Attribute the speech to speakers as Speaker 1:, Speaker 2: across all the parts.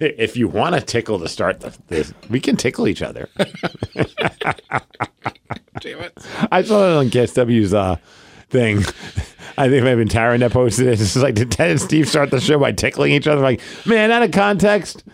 Speaker 1: If you want to tickle to start the, this, we can tickle each other.
Speaker 2: Damn it.
Speaker 1: I saw it on KSW's uh, thing. I think maybe Taryn that posted it. It's like did Ted and Steve start the show by tickling each other? Like, man, out of context,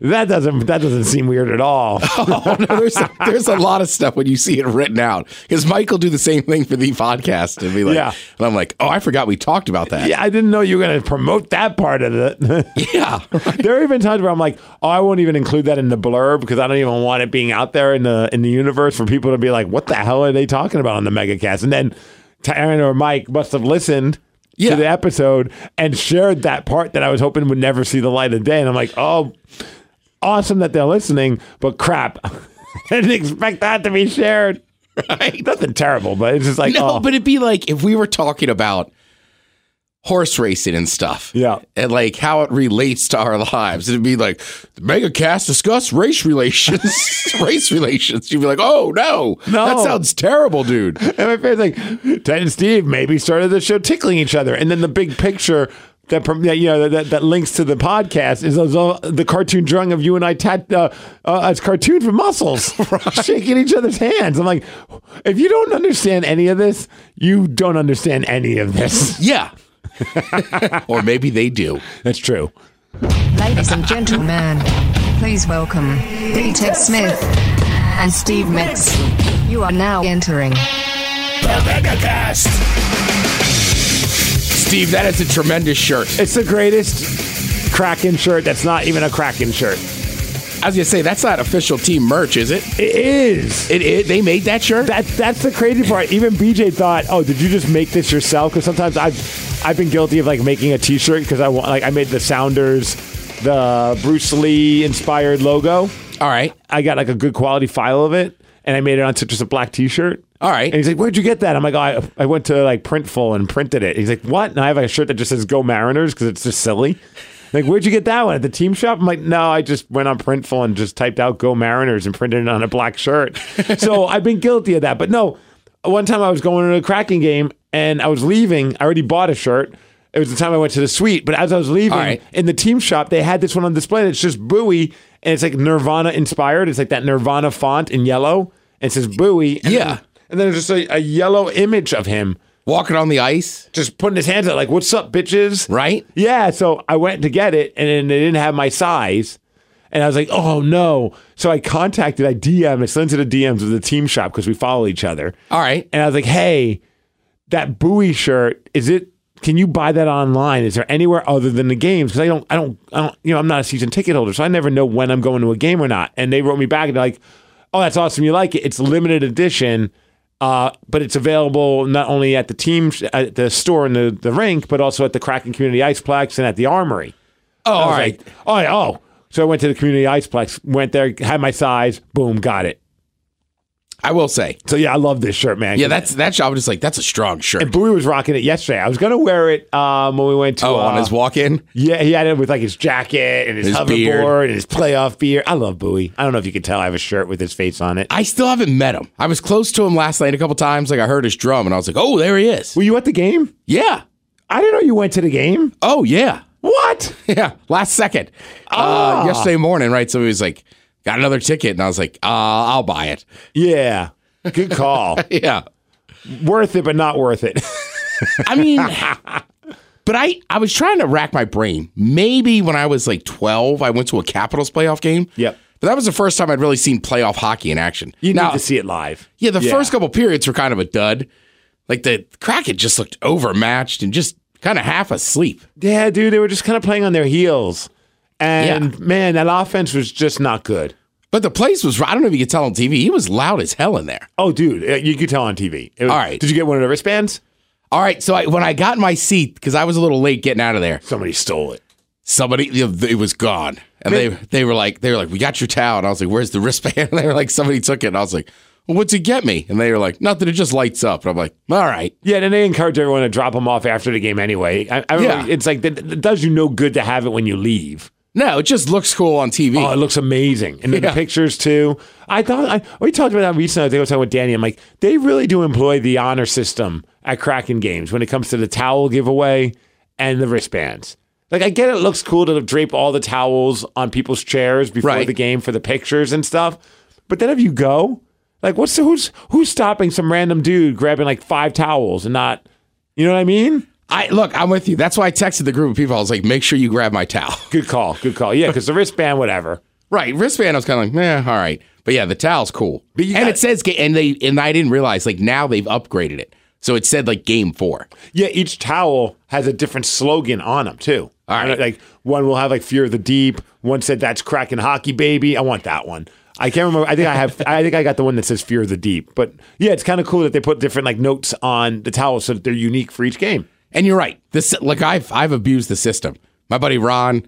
Speaker 1: that doesn't that doesn't seem weird at all.
Speaker 2: Oh, no, there's, a, there's a lot of stuff when you see it written out. Because Mike will do the same thing for the podcast and be like,
Speaker 1: Yeah.
Speaker 2: and I'm like, oh, I forgot we talked about that.
Speaker 1: yeah, I didn't know you were going to promote that part of it.
Speaker 2: Yeah.
Speaker 1: there have been times where I'm like, oh, I won't even include that in the blurb because I don't even want it being out there in the in the universe for people to be like, what the hell are they talking about on the megacast? And then Taryn or Mike must have listened
Speaker 2: Yeah.
Speaker 1: to the episode and shared that part that I was hoping would never see the light of day. And I'm like, oh, awesome that they're listening, but crap. I didn't expect that to be shared.
Speaker 2: Right.
Speaker 1: Nothing terrible, but it's just like,
Speaker 2: No,
Speaker 1: oh,
Speaker 2: but it'd be like if we were talking about horse racing and stuff.
Speaker 1: Yeah.
Speaker 2: And like how it relates to our lives. It'd be like the megacast discuss race relations. race relations. You'd be like, oh no.
Speaker 1: No.
Speaker 2: That sounds terrible, dude.
Speaker 1: And my favorite like Ted and Steve maybe started the show tickling each other, and then the big picture that you know that, that links to the podcast is those, uh, the cartoon drawing of you and I tat uh, uh, as cartoon for muscles shaking each other's hands. I'm like, if you don't understand any of this, you don't understand any of this.
Speaker 2: Yeah. or maybe they do.
Speaker 1: That's true.
Speaker 3: Ladies and gentlemen, please welcome Peter Smith and Steve Mix. You are now entering
Speaker 2: Steve, that is a tremendous shirt.
Speaker 1: It's the greatest Kraken shirt. That's not even a Kraken shirt.
Speaker 2: I was gonna say that's not official team merch, is it?
Speaker 1: It is.
Speaker 2: It, it they made that shirt.
Speaker 1: That that's the crazy part. Even BJ thought, "Oh, did you just make this yourself?" Because sometimes I've I've been guilty of like making a T-shirt because I want like I made the Sounders, the Bruce Lee inspired logo.
Speaker 2: All right.
Speaker 1: I got like a good quality file of it, and I made it onto just a black T-shirt.
Speaker 2: All right.
Speaker 1: And he's like, "Where'd you get that?" I'm like, oh, I, "I went to like Printful and printed it." He's like, "What?" And I have a shirt that just says "Go Mariners" because it's just silly. Like, where'd you get that one at the team shop? I'm like, no, I just went on Printful and just typed out "Go Mariners" and printed it on a black shirt. so I've been guilty of that. But no, one time I was going to a Kraken game and I was leaving. I already bought a shirt. It was the time I went to the suite. But as I was leaving
Speaker 2: right.
Speaker 1: in the team shop, they had this one on display. And it's just Bowie, and it's like Nirvana inspired. It's like that Nirvana font in yellow. And it says Bowie. And
Speaker 2: Yeah.
Speaker 1: then- and then there's just a, a yellow image of him
Speaker 2: Walking on the ice,
Speaker 1: just putting his hands out, like, "What's up, bitches?"
Speaker 2: right?
Speaker 1: Yeah. So I went to get it, and then they didn't have my size, and I was like, "Oh no!" So I contacted, I DM, I sent to the DMs of the team shop because we follow each other,
Speaker 2: All right.
Speaker 1: and I was like, "Hey, that Bowie shirt, is it?" Can you buy that online? Is there anywhere other than the games? Because I don't, I don't, I don't, you know, I'm not a season ticket holder, so I never know when I'm going to a game or not. And they wrote me back and they're like, "Oh, that's awesome! You like it? It's limited edition, uh, but it's available not only at the team at the store in the the rink, but also at the Kraken Community Iceplex and at the Armory."
Speaker 2: Oh, all right.
Speaker 1: like, "Oh, yeah, oh." So I went to the Community Iceplex, went there, had my size, boom, got it.
Speaker 2: I will say,
Speaker 1: So yeah, I love this shirt, man.
Speaker 2: yeah, that's that shot was just like that's a strong shirt.
Speaker 1: And Bowie was rocking it yesterday. I was gonna wear it um, when we went to.
Speaker 2: oh, on
Speaker 1: uh,
Speaker 2: his walk-in.
Speaker 1: Yeah, he had it with like his jacket and his,
Speaker 2: His
Speaker 1: hoverboard
Speaker 2: beard.
Speaker 1: and his playoff beard. I love Bowie. I don't know if you can tell. I have a shirt with his face on it.
Speaker 2: I still haven't met him. I was close to him last night a couple times. Like I heard his drum, and I was like, "Oh, there he is."
Speaker 1: Were you at the game?
Speaker 2: Yeah.
Speaker 1: I didn't know you went to the game.
Speaker 2: Oh, yeah.
Speaker 1: What?
Speaker 2: Yeah. Last second.
Speaker 1: Ah.
Speaker 2: Uh, yesterday morning, right? So he was like, "Got another ticket," and I was like, uh, "I'll buy it."
Speaker 1: Yeah. Good call.
Speaker 2: Yeah.
Speaker 1: worth it, but not worth it.
Speaker 2: I mean, but I I was trying to rack my brain. Maybe when I was like 12, I went to a Capitals playoff game.
Speaker 1: Yep.
Speaker 2: But that was the first time I'd really seen playoff hockey in action.
Speaker 1: You
Speaker 2: now,
Speaker 1: need to see it live.
Speaker 2: yeah, the
Speaker 1: Yeah.
Speaker 2: first couple periods were kind of a dud. Like the Kraken just looked overmatched and just kind of half asleep.
Speaker 1: Yeah, dude, they were just kind of playing on their heels. And
Speaker 2: Yeah.
Speaker 1: man, that offense was just not good.
Speaker 2: But the place was, I don't know if you could tell on TV, he was loud as hell in there.
Speaker 1: Oh, dude, uh, you could tell on TV. Was-
Speaker 2: All right.
Speaker 1: Did you get one of the wristbands?
Speaker 2: All right, so I, when I got in my seat, because I was a little late getting out of there,
Speaker 1: Somebody stole it.
Speaker 2: somebody it was gone, and they they were like they were like we got your towel, and I was like where's the wristband? And they were like somebody took it, and I was like well what's it get me? And they were like nothing, it just lights up. And I'm like all right,
Speaker 1: Yeah, and they encourage everyone to drop them off after the game anyway. I, I
Speaker 2: Yeah.
Speaker 1: It's like, that it does you no good to have it when you leave.
Speaker 2: No, it just looks cool on TV.
Speaker 1: Oh, it looks amazing. And then
Speaker 2: Yeah.
Speaker 1: the pictures too. I thought I, we talked about that recently. I think I was talking with Danny. I'm like, they really do employ the honor system at Kraken games when it comes to the towel giveaway and the wristbands. Like I get it looks cool to drape all the towels on people's chairs before
Speaker 2: Right.
Speaker 1: the game for the pictures and stuff. But then if you go, like what's the, who's who's stopping some random dude grabbing like five towels and not you know what I mean?
Speaker 2: I look, I'm with you. That's why I texted the group of people. I was like, make sure you grab my towel.
Speaker 1: Good call, good call. Yeah, because the wristband, whatever.
Speaker 2: Right, wristband. I was kind of like, eh, all right, but yeah, the towel's cool.
Speaker 1: But
Speaker 2: and
Speaker 1: got-
Speaker 2: it says, ga- and they, and I didn't realize like now they've upgraded it, so it said like game four.
Speaker 1: Yeah, each towel has a different slogan on them too.
Speaker 2: All right.
Speaker 1: Like one will have like "Fear of the Deep." One said "That's Kraken hockey, baby." I want that one. I can't remember. I think I have. I think I got the one that says "Fear of the Deep." But yeah, it's kind of cool that they put different like notes on the towels so that they're unique for each game.
Speaker 2: And you're right. This like I've I've abused the system. My buddy Ron,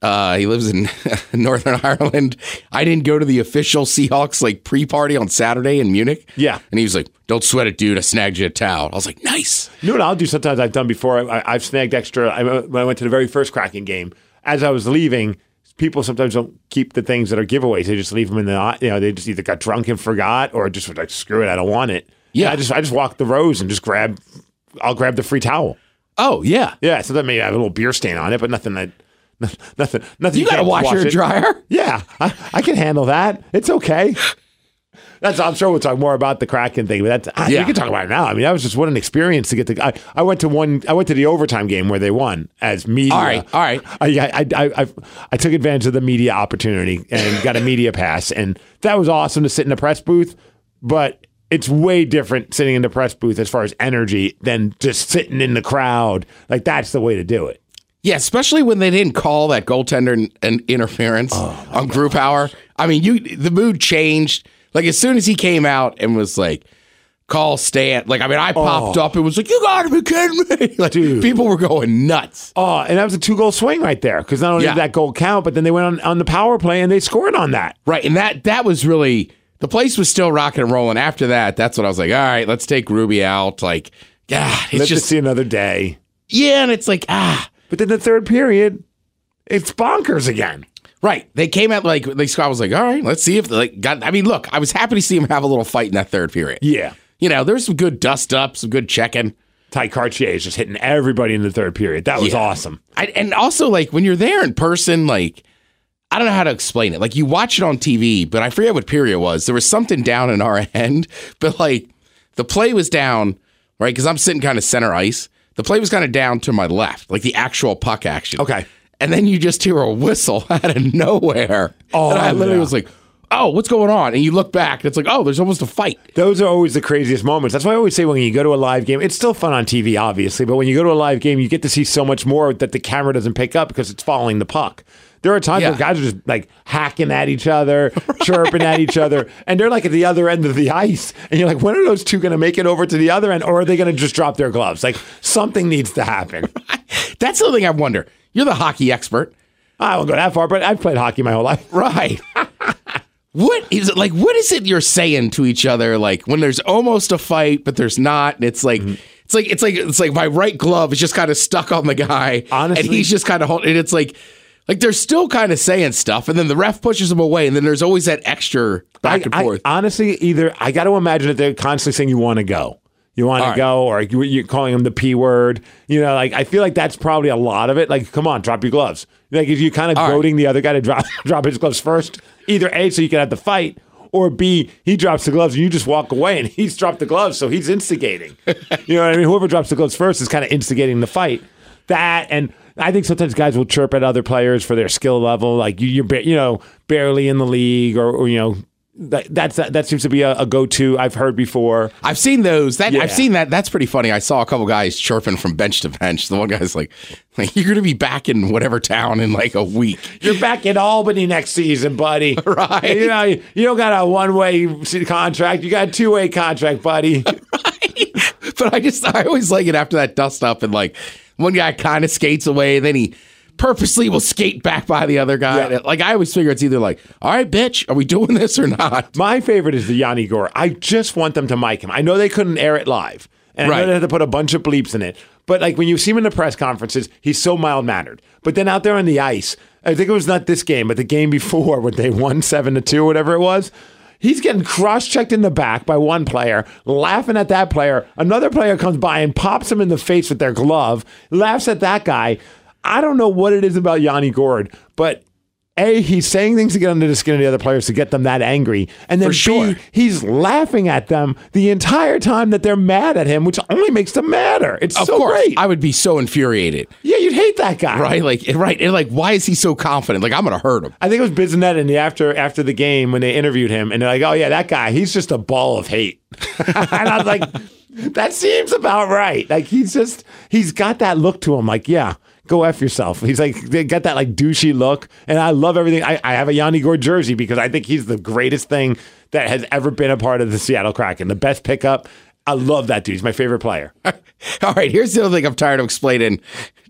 Speaker 2: uh, he lives in Northern Ireland. I didn't go to the official Seahawks like pre-party on Saturday in Munich.
Speaker 1: Yeah.
Speaker 2: and he was like, "Don't sweat it, dude. I snagged you a towel." I was like, "Nice."
Speaker 1: You know what I'll do? Sometimes I've done before. I, I've snagged extra. I, when I went to the very first Kraken game, as I was leaving, people sometimes don't keep the things that are giveaways. They just leave them in the. You know, they just either got drunk and forgot, or just were like, "Screw it, I don't want it."
Speaker 2: Yeah.
Speaker 1: I just I just walk the rows and just grab. I'll grab the free towel.
Speaker 2: Oh yeah,
Speaker 1: Yeah, so that may have a little beer stain on it, but nothing that. Nothing. Nothing.
Speaker 2: you got to
Speaker 1: can't
Speaker 2: wash your
Speaker 1: it.
Speaker 2: dryer.
Speaker 1: Yeah, I, I can handle that. It's okay. That's. I'm sure we'll talk more about the Kraken thing, but that's. I-
Speaker 2: Yeah.
Speaker 1: We can talk about it now. I mean, that was just what an experience to get the. I, I went to one. I went to the overtime game where they won as media.
Speaker 2: All right, all right.
Speaker 1: I, I, I, I, I took advantage of the media opportunity and got a media pass, and that was awesome to sit in the press booth. But it's way different sitting in the press booth as far as energy than just sitting in the crowd. Like that's the way to do it.
Speaker 2: Yeah, especially when they didn't call that goaltender and, interference oh on Grubauer. I mean, you the mood changed. Like as soon as he came out and was like, "Call Stan," like I mean, I popped oh. up and was like, "You got to be kidding me!" Like
Speaker 1: Dude.
Speaker 2: people were going nuts.
Speaker 1: Oh, and that was a two goal swing right there because not only
Speaker 2: Yeah.
Speaker 1: did that goal count, but then they went on, on the power play and they scored on that.
Speaker 2: Right, and that that was really the place was still rocking and rolling. After that, that's when I was like, "All right, let's take Gruby out." Like, God, it's
Speaker 1: Let's
Speaker 2: just
Speaker 1: just see another day.
Speaker 2: yeah, and it's like ah.
Speaker 1: But then the third period, it's bonkers again.
Speaker 2: Right. They came out like like Scott was like, all right, let's see if like got I mean, look, I was happy to see him have a little fight in that third period.
Speaker 1: Yeah.
Speaker 2: You know, there's some good dust up, some good checking.
Speaker 1: Tye Kartye is just hitting everybody in the third period. That was
Speaker 2: Yeah.
Speaker 1: awesome.
Speaker 2: I, and also like when you're there in person, like I don't know how to explain it. Like you watch it on TV, but I forget what period it was. There was something down in our end, but like the play was down, right? Because I'm sitting kind of center ice. The play was kind of down to my left, like the actual puck action.
Speaker 1: Okay.
Speaker 2: And then you just hear a whistle out of nowhere.
Speaker 1: Oh,
Speaker 2: and I literally
Speaker 1: yeah.
Speaker 2: was like, oh, what's going on? And you look back, and it's like, oh, there's almost a fight.
Speaker 1: Those are always the craziest moments. That's why I always say when you go to a live game, it's still fun on TV, obviously, but when you go to a live game, you get to see so much more that the camera doesn't pick up because it's following the puck. There are times
Speaker 2: Yeah.
Speaker 1: where guys are just like hacking at each other, chirping at each other, and they're like at the other end of the ice. And you're like, when are those two going to make it over to the other end, or are they going to just drop their gloves? Like something needs to happen.
Speaker 2: That's the thing I wonder. You're the hockey expert.
Speaker 1: I won't go that far, but I've played hockey my whole life.
Speaker 2: Right. what is it like? What is it you're saying to each other? Like when there's almost a fight, but there's not. And it's like, mm-hmm. it's like, it's like, it's like my right glove is just kind of stuck on the guy.
Speaker 1: Honestly-
Speaker 2: and he's just kind of holding. And it's like, like they're still kind of saying stuff, and then the ref pushes them away, and then there's always that extra back
Speaker 1: I-
Speaker 2: and
Speaker 1: I-
Speaker 2: forth.
Speaker 1: honestly, either I got to imagine that they're constantly saying you want to go. You want to
Speaker 2: right.
Speaker 1: go, or you- you're calling them the p word. You know, like I feel like that's probably a lot of it. Like, come on, drop your gloves. Like, if you're kind of
Speaker 2: All right.
Speaker 1: goading the other guy to drop drop his gloves first, either a so you can have the fight, or b he drops the gloves and you just walk away and he's dropped the gloves, so he's instigating. you know what I mean? Whoever drops the gloves first is kind of instigating the fight. That and I think sometimes guys will chirp at other players for their skill level, like you, you're you know barely in the league, or, or you know that that's that, that seems to be a, a go to. I've heard before.
Speaker 2: I've seen those. That
Speaker 1: Yeah.
Speaker 2: I've seen that. That's pretty funny. I saw a couple guys chirping from bench to bench. The one guy's like, like "You're going to be back in whatever town in like a week."
Speaker 1: You're back in Albany next season, buddy.
Speaker 2: Right.
Speaker 1: You know, you, you don't got a one way contract. You got a two way contract, buddy.
Speaker 2: but I just I always like it after that dust up and like one guy kind of skates away, then he purposely will skate back by the other guy.
Speaker 1: Yeah.
Speaker 2: Like I always figure it's either like, all right, bitch, are we doing this or not?
Speaker 1: My favorite is the Yanni Gourde. I just want them to mic him. I know they couldn't air it live, and I
Speaker 2: Right.
Speaker 1: know they had to put a bunch of bleeps in it. But like when you see him in the press conferences, he's so mild mannered. But then out there on the ice, I think it was not this game, but the game before when they won seven to two, whatever it was. He's getting cross checked in the back by one player, laughing at that player. Another player comes by and pops him in the face with their glove, laughs at that guy. I don't know what it is about Yanni Gourde, but a, he's saying things to get under the skin of the other players to get them that angry. And then
Speaker 2: sure.
Speaker 1: B, he's laughing at them the entire time that they're mad at him, which only makes them madder. It's
Speaker 2: Of
Speaker 1: so
Speaker 2: course,
Speaker 1: great.
Speaker 2: I would be so infuriated,
Speaker 1: yeah, you'd hate that guy.
Speaker 2: right? Like, right, and like, why is he so confident? Like, I'm gonna hurt him.
Speaker 1: I think it was Bissonnette in the after after the game when they interviewed him, and they're like, "Oh yeah, that guy, he's just a ball of hate." and I was like, "That seems about right." Like he's just he's got that look to him. Like, yeah, go f yourself. He's like they got that like douchey look, and I love everything. I, I have a Yanni Gourde jersey because I think he's the greatest thing that has ever been a part of the Seattle Kraken. The best pickup. I love that dude. He's my favorite player.
Speaker 2: All right, here's the other thing I'm tired of explaining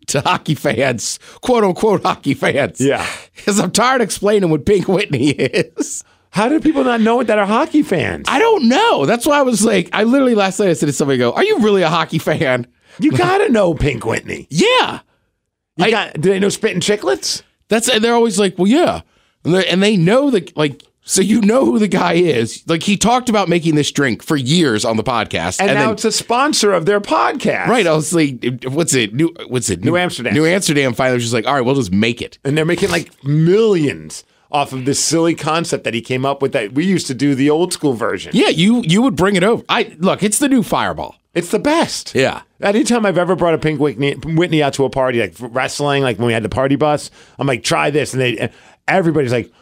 Speaker 2: to hockey fans, quote unquote hockey fans.
Speaker 1: Yeah.
Speaker 2: because I'm tired of explaining what Pink Whitney is.
Speaker 1: How do people not know it that are hockey fans?
Speaker 2: I don't know. That's why I was like, I literally last night I said to somebody, "Go, are you really a hockey fan?"
Speaker 1: you gotta know Pink Whitney.
Speaker 2: Yeah,
Speaker 1: You
Speaker 2: I-
Speaker 1: got, do they know Spitting Chiclets?
Speaker 2: that's and they're always like, "Well, yeah," and they, and they know that like. So you know who the guy is. Like he talked about making this drink for years on the podcast,
Speaker 1: and, now
Speaker 2: then
Speaker 1: it's a sponsor of their podcast.
Speaker 2: right, I was like, "What's it? New what's it?
Speaker 1: New Amsterdam.
Speaker 2: New Amsterdam." Finally, was just like, "All right, we'll just make it."
Speaker 1: And they're making like millions off of this silly concept that he came up with that we used to do the old school version.
Speaker 2: Yeah, you you would bring it over. I look, it's the new Fireball.
Speaker 1: It's the best.
Speaker 2: Yeah.
Speaker 1: Anytime I've ever brought a Pink Whitney, Whitney out to a party, like wrestling, like when we had the party bus, I'm like, try this. And they, everybody's like,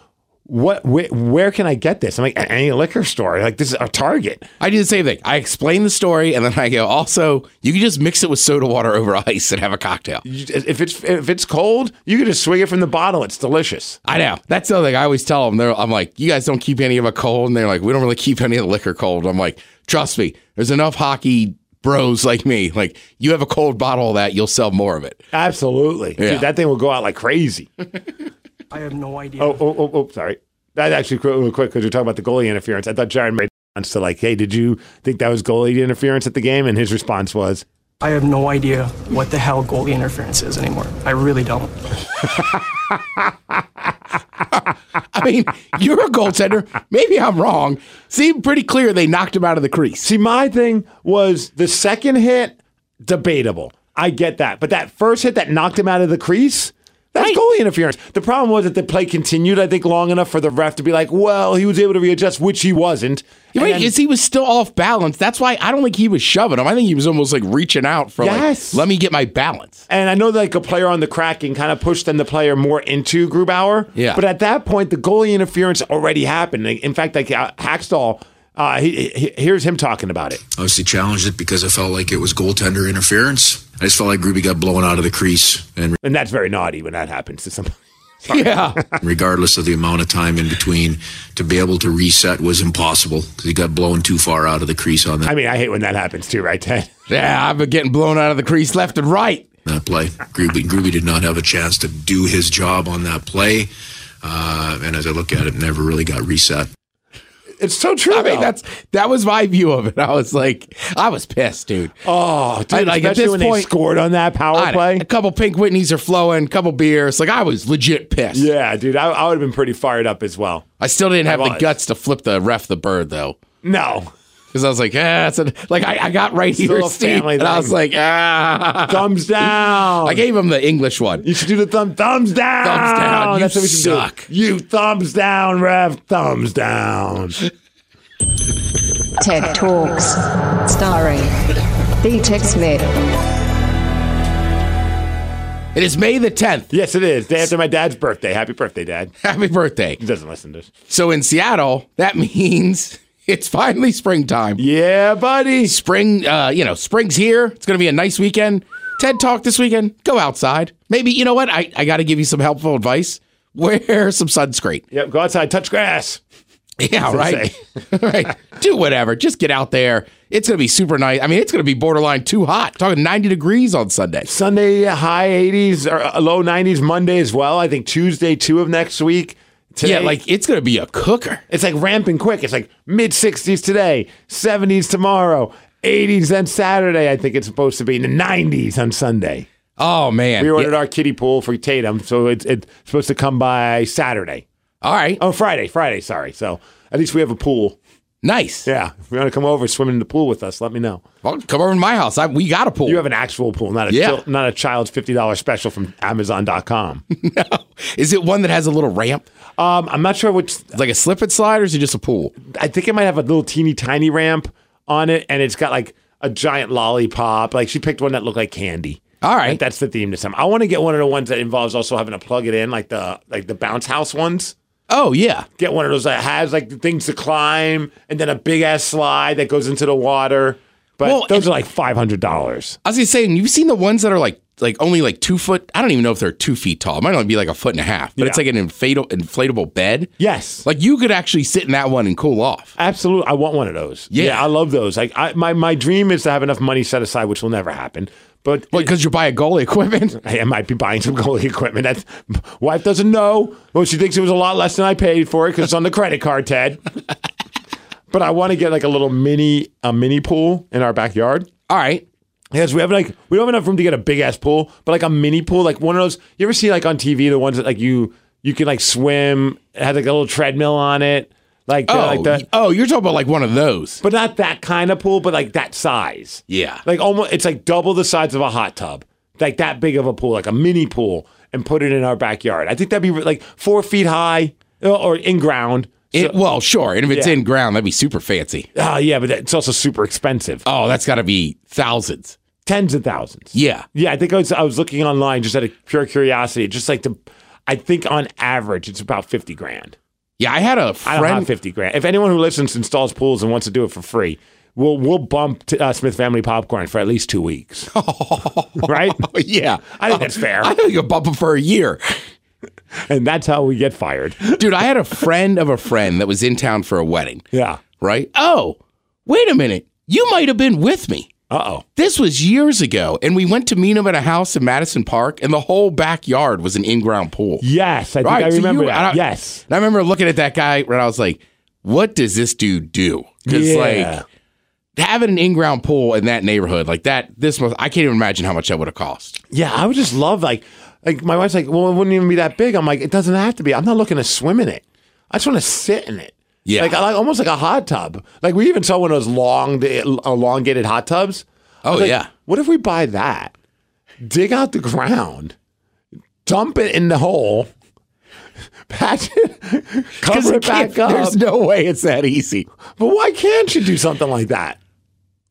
Speaker 1: what, where, where can I get this? I'm like, any liquor store. Like, this is a Target.
Speaker 2: I do the same thing. I explain the story and then I go, also, you can just mix it with soda water over ice and have a cocktail.
Speaker 1: You- If it's, if it's cold, you can just swing it from the bottle. It's delicious.
Speaker 2: I know. That's the other thing I always tell them. They're, I'm like, you guys don't keep any of it cold. And they're like, we don't really keep any of the liquor cold. I'm like, trust me, there's enough hockey bros like me. Like, you have a cold bottle of that, you'll sell more of it.
Speaker 1: Absolutely.
Speaker 2: Yeah.
Speaker 1: Dude, that thing will go out like crazy.
Speaker 4: I have no idea.
Speaker 1: Oh, oh, oh, oh, sorry. That actually quick, real quick because you're talking about the goalie interference. I thought Jared made response to like, hey, did you think that was goalie interference at the game? And his response was,
Speaker 4: I have no idea what the hell goalie interference is anymore. I really don't.
Speaker 2: I mean, you're a goaltender. Maybe I'm wrong. Seemed pretty clear they knocked him out of the crease.
Speaker 1: see, my thing was the second hit, debatable. I get that. But that first hit that knocked him out of the crease, that's
Speaker 2: Right.
Speaker 1: goalie interference. The problem was that the play continued, I think, long enough for the ref to be like, well, he was able to readjust, which he wasn't.
Speaker 2: You're right,
Speaker 1: And-
Speaker 2: is he was still off balance. That's why I don't think he was shoving him. I think he was almost like reaching out for
Speaker 1: Yes.
Speaker 2: like, let me get my balance.
Speaker 1: And I know that like a player on the Kraken kind of pushed then the player more into Grubauer.
Speaker 2: Yeah.
Speaker 1: But at that point, the goalie interference already happened. In fact, like uh, Hakstol, uh, he, he, here's him talking about it.
Speaker 5: obviously challenged it because I felt like it was goaltender interference. I just felt like Gruby got blown out of the crease, and
Speaker 1: And that's very naughty when that happens to somebody.
Speaker 2: Yeah.
Speaker 5: regardless of the amount of time in between, to be able to reset was impossible because he got blown too far out of the crease on that,
Speaker 1: I mean, I hate when that happens too, right, Ted?
Speaker 2: yeah, I've been getting blown out of the crease left and right.
Speaker 5: that play. Gruby, Gruby did not have a chance to do his job on that play, uh, and as I look at it, never really got reset.
Speaker 1: It's so true.
Speaker 2: I mean, that's that was my view of it. I was like, I was pissed, dude.
Speaker 1: oh, dude,
Speaker 2: I- like, at this
Speaker 1: when
Speaker 2: point-
Speaker 1: they scored on that power play.
Speaker 2: A couple pink Whitneys are flowing, a couple beers. Like I was legit pissed.
Speaker 1: Yeah, dude, I, I would have been pretty fired up as well.
Speaker 2: I still didn't have the guts to flip the ref the bird though.
Speaker 1: No,
Speaker 2: Because I was like, ah, it's a, like I, I got right
Speaker 1: Still
Speaker 2: here, Steve,
Speaker 1: family
Speaker 2: and I was like, ah.
Speaker 1: thumbs down.
Speaker 2: I gave him the English one.
Speaker 1: You should do the thumb thumbs down.
Speaker 2: Thumbs down. You
Speaker 1: That's what we should
Speaker 2: suck.
Speaker 1: do. You thumbs down, Rev. Thumbs down.
Speaker 3: TED Talks. Starring B-Tech Smith.
Speaker 2: It is May the 10th.
Speaker 1: Yes, it is. Day after my dad's birthday. Happy birthday, Dad.
Speaker 2: Happy birthday.
Speaker 1: He doesn't listen to this.
Speaker 2: So in Seattle, that means it's finally springtime.
Speaker 1: Yeah, buddy.
Speaker 2: Spring, uh, you know, spring's here. It's going to be a nice weekend. TED Talk this weekend. Go outside. Maybe, you know what? I, I got to give you some helpful advice. Wear some sunscreen.
Speaker 1: Yep, go outside, touch grass.
Speaker 2: Yeah, right. right. Do whatever. Just get out there. It's going to be super nice. I mean, it's going to be borderline too hot. Talking 90 degrees on Sunday.
Speaker 1: Sunday, high 80s or uh, low 90s. Monday as well. I think Tuesday, two of next week. Today,
Speaker 2: Yeah, like it's going to be a cooker.
Speaker 1: it's like ramping quick. It's like mid 60s today, 70s tomorrow, 80s then Saturday. I think it's supposed to be in the 90s on Sunday.
Speaker 2: Oh, man.
Speaker 1: We ordered
Speaker 2: Yeah.
Speaker 1: our kiddie pool for Tatum, so it's, it's supposed to come by Saturday.
Speaker 2: All right.
Speaker 1: Oh, Friday, Friday. Sorry. So at least we have a pool.
Speaker 2: Nice.
Speaker 1: Yeah, if you want to come over swim in the pool with us, let me know.
Speaker 2: Well, come over to my house. I, we got a pool.
Speaker 1: You have an actual pool, not a
Speaker 2: Yeah.
Speaker 1: chil- not a child's fifty dollars special from Amazon.com.
Speaker 2: Is it one that has a little ramp?
Speaker 1: um, I'm not sure which.
Speaker 2: Like a slip and slide, or is it just a pool?
Speaker 1: I think it might have a little teeny tiny ramp on it, and it's got like a giant lollipop. Like she picked one that looked like candy.
Speaker 2: All right.
Speaker 1: Like, that's the theme this time. I want to get one of the ones that involves also having to plug it in, like the like the bounce house ones.
Speaker 2: Oh yeah.
Speaker 1: Get one of those that has like the things to climb, and then a big ass slide that goes into the water. But
Speaker 2: Well,
Speaker 1: those are like five hundred dollars.
Speaker 2: I was gonna say, and you've seen the ones that are like like only like two foot. I don't even know if they're two feet tall. It might only be like a foot and a half. But it's like an inflatable inflatable bed.
Speaker 1: Yes,
Speaker 2: Like you could actually sit in that one and cool off.
Speaker 1: Absolutely, I want one of those.
Speaker 2: Yeah.
Speaker 1: I love those. Like, I, my my dream is to have enough money set aside, which will never happen. But
Speaker 2: because you buy a goalie equipment.
Speaker 1: I might be buying some goalie equipment. That's wife doesn't know. Well, she thinks it was a lot less than I paid for it because it's on the credit card, Ted. but I want to get like a little mini a mini pool in our backyard.
Speaker 2: All right.
Speaker 1: Yes, we have like we don't have enough room to get a big ass pool, but like a mini pool, like one of those. You ever see like on TV the ones that like you you can like swim, it has like a little treadmill on it, like
Speaker 2: Oh,
Speaker 1: like the
Speaker 2: oh, you're talking about like one of those.
Speaker 1: but not that kind of pool, but like that size.
Speaker 2: Yeah.
Speaker 1: Like almost, it's like double the size of a hot tub, like that big of a pool, like a mini pool, and put it in our backyard. I think that'd be like four feet high uh, or in ground.
Speaker 2: It, well, sure. And if it's
Speaker 1: Yeah.
Speaker 2: in ground, that'd be super fancy.
Speaker 1: Oh yeah, but it's also super expensive,
Speaker 2: Oh, that's got to be thousands.
Speaker 1: tens of thousands.
Speaker 2: Yeah.
Speaker 1: yeah. I think I was I was looking online just out of pure curiosity, just like the. I think on average it's about fifty grand.
Speaker 2: Yeah, I had a
Speaker 1: I don't have
Speaker 2: friend.
Speaker 1: fifty grand. If anyone who listens installs pools and wants to do it for free, we'll we'll bump t- uh, Smith Family Popcorn for at least two weeks. right?
Speaker 2: yeah,
Speaker 1: I think that's fair.
Speaker 2: I think you'll bump them for a year.
Speaker 1: and that's how we get fired.
Speaker 2: Dude, I had a friend of a friend that was in town for a wedding,
Speaker 1: Yeah.
Speaker 2: right? Oh, wait a minute. You might have been with me.
Speaker 1: Uh oh.
Speaker 2: This was years ago, and we went to meet him at a house in Madison Park, and the whole backyard was an in-ground pool.
Speaker 1: Yes, I think
Speaker 2: Right,
Speaker 1: I
Speaker 2: so
Speaker 1: remember
Speaker 2: you- I
Speaker 1: Yes.
Speaker 2: And I remember looking at that guy, and I was like, "What does this dude do?" Because
Speaker 1: Yeah.
Speaker 2: like having an in-ground pool in that neighborhood, like that, this must I can't even imagine how much that would have cost.
Speaker 1: Yeah, I would just love like like my wife's like, well, it wouldn't even be that big. I'm like, it doesn't have to be. I'm not looking to swim in it. I just want to sit in it.
Speaker 2: Yeah.
Speaker 1: like I like almost like a hot tub. Like we even saw one of those long, elongated hot tubs.
Speaker 2: Oh,
Speaker 1: like,
Speaker 2: yeah.
Speaker 1: What if we buy that? Dig out the ground, dump it in the hole, patch it, cover it back up.
Speaker 2: There's no way it's that easy.
Speaker 1: but why can't you do something like that?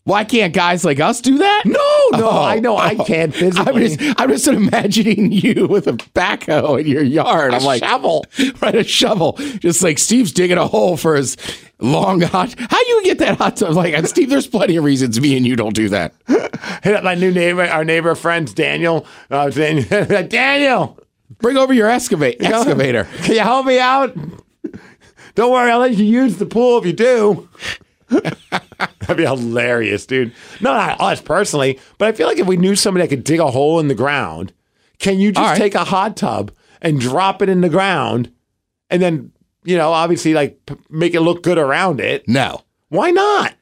Speaker 2: Why can't guys like us do that?
Speaker 1: No, no,
Speaker 2: Oh,
Speaker 1: I know I
Speaker 2: oh.
Speaker 1: can't
Speaker 2: I'm
Speaker 1: physically.
Speaker 2: just, I'm just imagining you with a backhoe in your yard. I'm like,
Speaker 1: shovel.
Speaker 2: right, a shovel. Just like Steve's digging a hole for his long hot. How you get that hot tub? Like, and Steve, there's plenty of reasons me and you don't do that.
Speaker 1: hit up my new neighbor, our neighbor friends, Daniel. Uh, Daniel, Daniel,
Speaker 2: Bring over your excavate excavator.
Speaker 1: can you help me out? Don't worry, I'll let you use the pool if you do. That'd be hilarious, dude. No, not us personally, but I feel like if we knew somebody that could dig a hole in the ground, can you just
Speaker 2: right.
Speaker 1: take a hot tub and drop it in the ground, and then you know, obviously, like p- make it look good around it?
Speaker 2: No.
Speaker 1: Why not?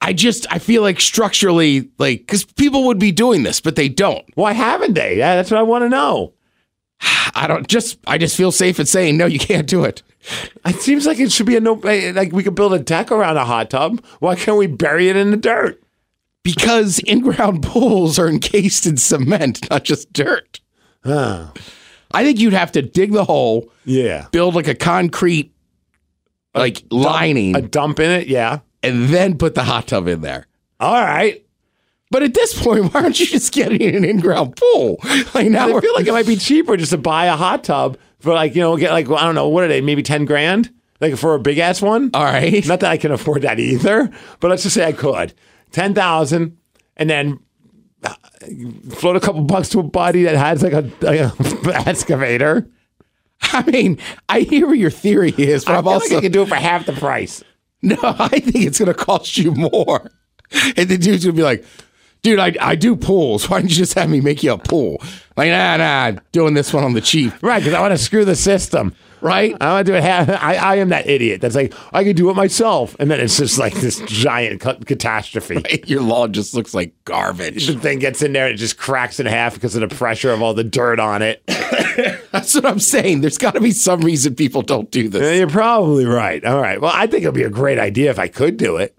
Speaker 2: I just I feel like structurally like because people would be doing this, but they don't.
Speaker 1: Why haven't they? Yeah, that's what I want to know.
Speaker 2: I don't just I just feel safe in saying no, you can't do it.
Speaker 1: It seems like it should be a no. Eh, like we could build a deck around a hot tub. Why can't we bury it in the dirt?
Speaker 2: Because in-ground pools are encased in cement, not just dirt. I think you'd have to dig the hole,
Speaker 1: Yeah,
Speaker 2: build like a concrete like lining,
Speaker 1: a dump in it. Yeah.
Speaker 2: and then put the hot tub in there.
Speaker 1: All right.
Speaker 2: But at this point, why aren't you just getting an in-ground pool? Like now,
Speaker 1: I feel like it might be cheaper just to buy a hot tub for like you know get like I don't know what are they maybe ten grand like for a big ass one.
Speaker 2: all right.
Speaker 1: Not that I can afford that either, but let's just say I could ten thousand, and then uh, float a couple bucks to a buddy that has like a, like a excavator.
Speaker 2: I mean, I hear what your theory is, but
Speaker 1: I
Speaker 2: I'm
Speaker 1: feel
Speaker 2: also
Speaker 1: like I could do it for half the price.
Speaker 2: No, I think it's going to cost you more. And the dude's going to be like, dude, I, I do pools. Why don't you just have me make you a pool? Like, nah, nah, doing this one on the cheap.
Speaker 1: Right, because I want to screw the system.
Speaker 2: right?
Speaker 1: I want to do it. half- I, I am that idiot that's like, I can do it myself. And then it's just like this giant ca- catastrophe.
Speaker 2: Your lawn just looks like garbage.
Speaker 1: The thing gets in there and it just cracks in half because of the pressure of all the dirt on it.
Speaker 2: That's what I'm saying. There's got to be some reason people don't do
Speaker 1: Yeah,
Speaker 2: this.
Speaker 1: You're probably right. All right. Well, I think it'd be a great idea if I could do it.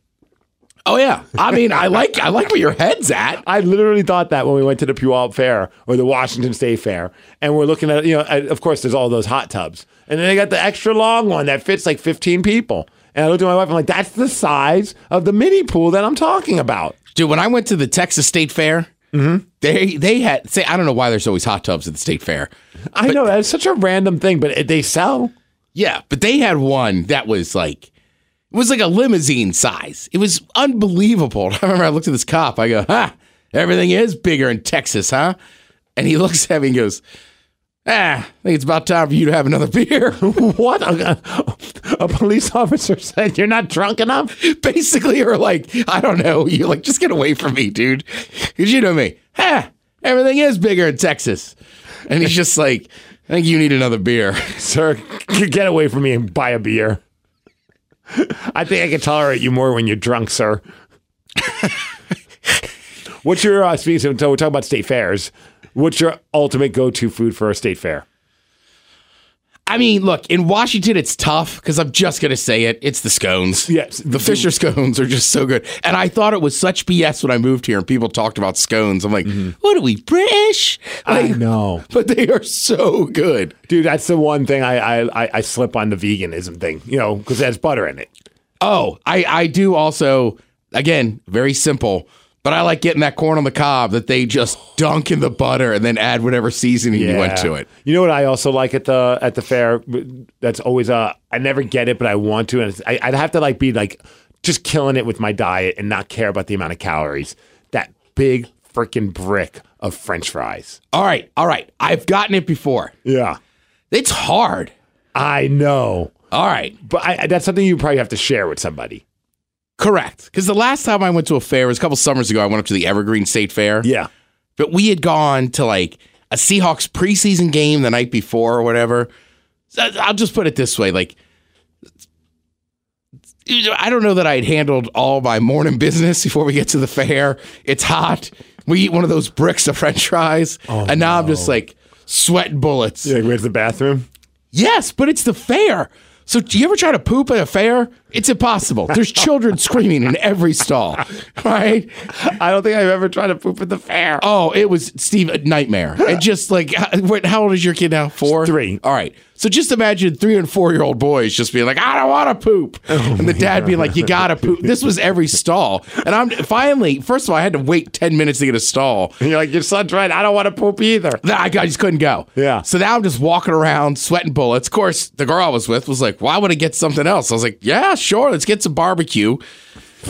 Speaker 2: Oh yeah. I mean, I like I like where your head's at.
Speaker 1: I literally thought that when we went to the Puyallup Fair or the Washington State Fair, and we're looking at, you know, of course, there's all those hot tubs. And then they got the extra long one that fits like 15 people. And I looked at my wife, and I'm like, that's the size of the mini pool that I'm talking about.
Speaker 2: Dude, when I went to the Texas State Fair, mm-hmm. they they had say I don't know why there's always hot tubs at the state fair.
Speaker 1: I know that's such a random thing, but it, they sell.
Speaker 2: Yeah, but they had one that was like it was like a limousine size. It was unbelievable. I remember I looked at this cop. I go, "Ha, everything is bigger in Texas, huh?" And he looks at me and goes, "Ah, I think it's about time for you to have another beer."
Speaker 1: what? A, a police officer said you're not drunk enough?
Speaker 2: Basically, or like, I don't know. You're like, just get away from me, dude. Because you know me. Ha, everything is bigger in Texas. And he's just like, I think you need another beer.
Speaker 1: Sir, get away from me and buy a beer. I think I can tolerate you more when you're drunk, sir. What's your uh, speaking? So we're talking about state fairs. What's your ultimate go-to food for a state fair?
Speaker 2: I mean, look, in Washington, it's tough because I'm just going to say it. It's the scones.
Speaker 1: Yes.
Speaker 2: The Fisher scones are just so good. And I thought it was such BS when I moved here and people talked about scones. I'm like, mm-hmm. what are we, British?
Speaker 1: I know,
Speaker 2: But they are so good.
Speaker 1: dude. That's the one thing I I, I, I slip on the veganism thing, you know, because it has butter in it.
Speaker 2: Oh, I, I do also, again, very simple, but I like getting that corn on the cob that they just dunk in the butter and then add whatever seasoning you went to it.
Speaker 1: You know what I also like at the at the fair? That's always a I never get it, but I want to, and it's, I, I'd have to like be like just killing it with my diet and not care about the amount of calories. That big freaking brick of French fries.
Speaker 2: All right, all right. I've gotten it before.
Speaker 1: Yeah,
Speaker 2: It's hard.
Speaker 1: I know,
Speaker 2: All right.
Speaker 1: but I, that's something you probably have to share with somebody.
Speaker 2: Correct. Because the last time I went to a fair was a couple summers ago. I went up to the Evergreen State Fair.
Speaker 1: Yeah,
Speaker 2: But we had gone to like a Seahawks preseason game the night before or whatever. So I'll just put it this way: like, I don't know that I'd handled all my morning business before we get to the fair. It's hot. We eat one of those bricks of French fries, oh, and now I'm just like sweating bullets.
Speaker 1: you like where's the bathroom?
Speaker 2: Yes, but it's the fair. So do you ever try to poop at a fair? It's impossible. There's children screaming in every stall, right?
Speaker 1: I don't think I've ever tried to poop at the fair.
Speaker 2: Oh, it was Steve a nightmare. And just like, how old is your kid now? Four,
Speaker 1: Three.
Speaker 2: All right. So just imagine three and four year old boys just being like, I don't want to poop, and the dad being like, You gotta poop. This was every stall, and I'm finally. First of all, I had to wait ten minutes to get a stall.
Speaker 1: And you're like your son's right. I don't want to poop either.
Speaker 2: That I, just couldn't go.
Speaker 1: Yeah.
Speaker 2: So now I'm just walking around sweating bullets. Of course, the girl I was with was like, "Why would I get something else?" I was like, "Yeah, sure. Let's get some barbecue."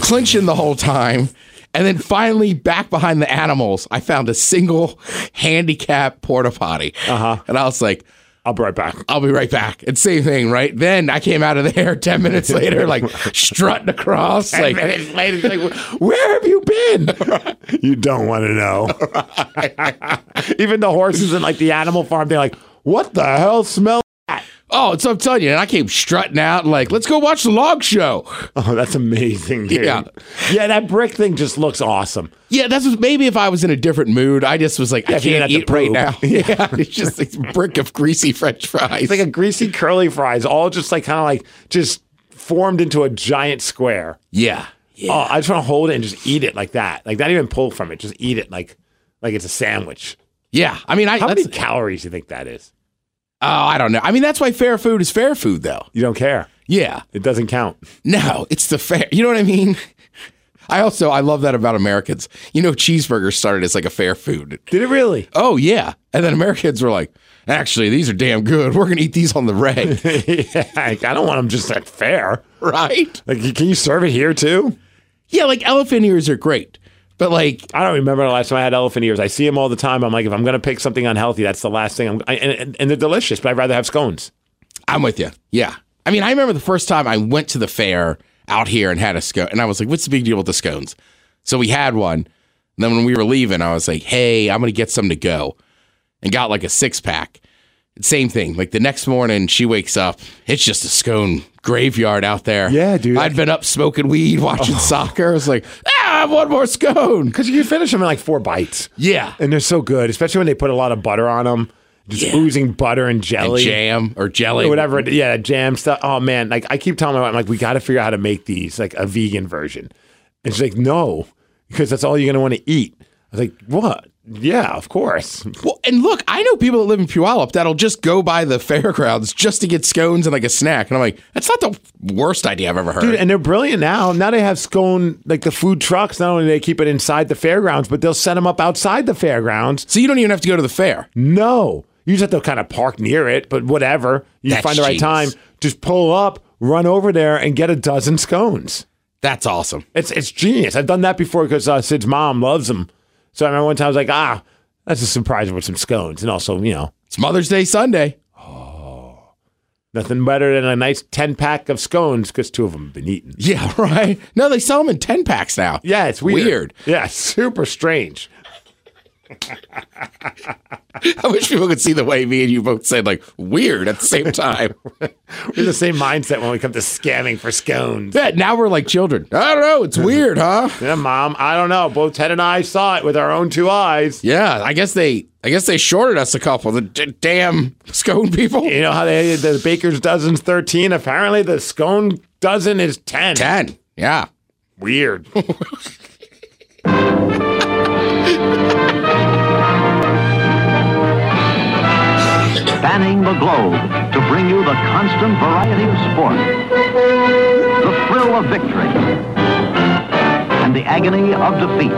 Speaker 2: Clinching the whole time, and then finally back behind the animals, I found a single handicap porta potty. Uh
Speaker 1: Uh-huh.
Speaker 2: huh. And I was like.
Speaker 1: I'll be right back.
Speaker 2: I'll be right back. And same thing, right? Then I came out of there 10 minutes later, like strutting across. Like,
Speaker 1: minutes later, like, where have you been? You don't want to know. Even the horses in like the animal farm, they're like, what the hell smell that?
Speaker 2: Oh, so I'm telling you. And I came strutting out, like, let's go watch the log show.
Speaker 1: Oh, that's amazing, dude.
Speaker 2: Yeah.
Speaker 1: Yeah, that brick thing just looks awesome.
Speaker 2: Yeah, that's what, maybe if I was in a different mood, I just was like, I can't eat right now. Yeah, it's just like a brick of greasy French fries.
Speaker 1: It's like a greasy curly fries, all just like kind of like just formed into a giant square.
Speaker 2: yeah, oh, yeah.
Speaker 1: Oh, I just want to hold it and just eat it like that. Like not even pull from it, just eat it like like it's a sandwich.
Speaker 2: yeah. I mean, I
Speaker 1: How many calories do you think that is?
Speaker 2: Oh, I don't know. I mean, that's why fair food is fair food, though.
Speaker 1: You don't care.
Speaker 2: Yeah,
Speaker 1: It doesn't count.
Speaker 2: no, it's the fair. You know what I mean? I also I love that about Americans. You know, cheeseburgers started as like a fair food.
Speaker 1: Did it really?
Speaker 2: Oh yeah, and then Americans were like, actually, these are damn good. We're gonna eat these on the reg,
Speaker 1: yeah, like, I don't want them just at fair.
Speaker 2: right?
Speaker 1: Like, can you serve it here too?
Speaker 2: Yeah, like elephant ears are great, but like
Speaker 1: I don't remember the last time I had elephant ears. I see them all the time. I'm like, if I'm going to pick something unhealthy, that's the last thing. I'm, I, and, and they're delicious, but I'd rather have scones.
Speaker 2: I'm with you. Yeah. I mean, I remember the first time I went to the fair out here and had a scone, and I was like, what's the big deal with the scones? So we had one. And then when we were leaving, I was like, hey, I'm going to get some to go and got like a six pack. Same thing. Like the next morning, she wakes up. It's just a scone graveyard out there.
Speaker 1: Yeah, dude.
Speaker 2: I'd been up smoking weed, watching soccer. I was like, ah, have one more scone.
Speaker 1: Because you can finish them in like four bites.
Speaker 2: Yeah.
Speaker 1: And they're so good, especially when they put a lot of butter on them. Just
Speaker 2: Yeah.
Speaker 1: oozing butter and
Speaker 2: And
Speaker 1: jelly.
Speaker 2: jam or jelly.
Speaker 1: or whatever. Yeah, jam stuff. Oh man, like I keep telling my wife, I'm like, we got to figure out how to make these like a vegan version. And she's like, no, because that's all you're gonna want to eat. I was like, what? Yeah, of course.
Speaker 2: Well, and look, I know people that live in Puyallup that'll just go by the fairgrounds just to get scones and like a snack. And I'm like, that's not the worst idea I've ever heard.
Speaker 1: Dude, and they're brilliant now. Now they have scone like the food trucks. Not only do they keep it inside the fairgrounds, but they'll set them up outside the fairgrounds.
Speaker 2: so you don't even have to go to the fair.
Speaker 1: No, you just have to kind of park near it. But whatever, you
Speaker 2: That's
Speaker 1: find the right time. Just pull up, run over there, and get a dozen scones.
Speaker 2: That's awesome.
Speaker 1: It's it's genius. I've done that before because uh, Sid's mom loves them. So I remember one time I was like, ah, that's a surprise with some scones, and also you know
Speaker 2: It's Mother's Day Sunday. Oh.
Speaker 1: Nothing better than a nice ten pack of scones because two of them have been eaten.
Speaker 2: Yeah, right. No, they sell them in 10 packs now.
Speaker 1: Yeah, it's weird.
Speaker 2: Weird.
Speaker 1: Yeah, super strange.
Speaker 2: I wish people could see the way me and you both said like weird at the same time.
Speaker 1: We're the same mindset when we come to scamming for scones.
Speaker 2: yeah, now we're like children. I don't know. It's weird, huh?
Speaker 1: Yeah, mom. I don't know. Both Ted and I saw it with our own two eyes.
Speaker 2: Yeah, I guess they I guess they shorted us a couple. The d- damn scone people.
Speaker 1: You know how they the baker's dozen's thirteen. Apparently, the scone dozen is ten.
Speaker 2: 10. Yeah.
Speaker 1: Weird.
Speaker 6: spanning the globe to bring you the constant variety of sport, the thrill of victory, and the agony of defeat.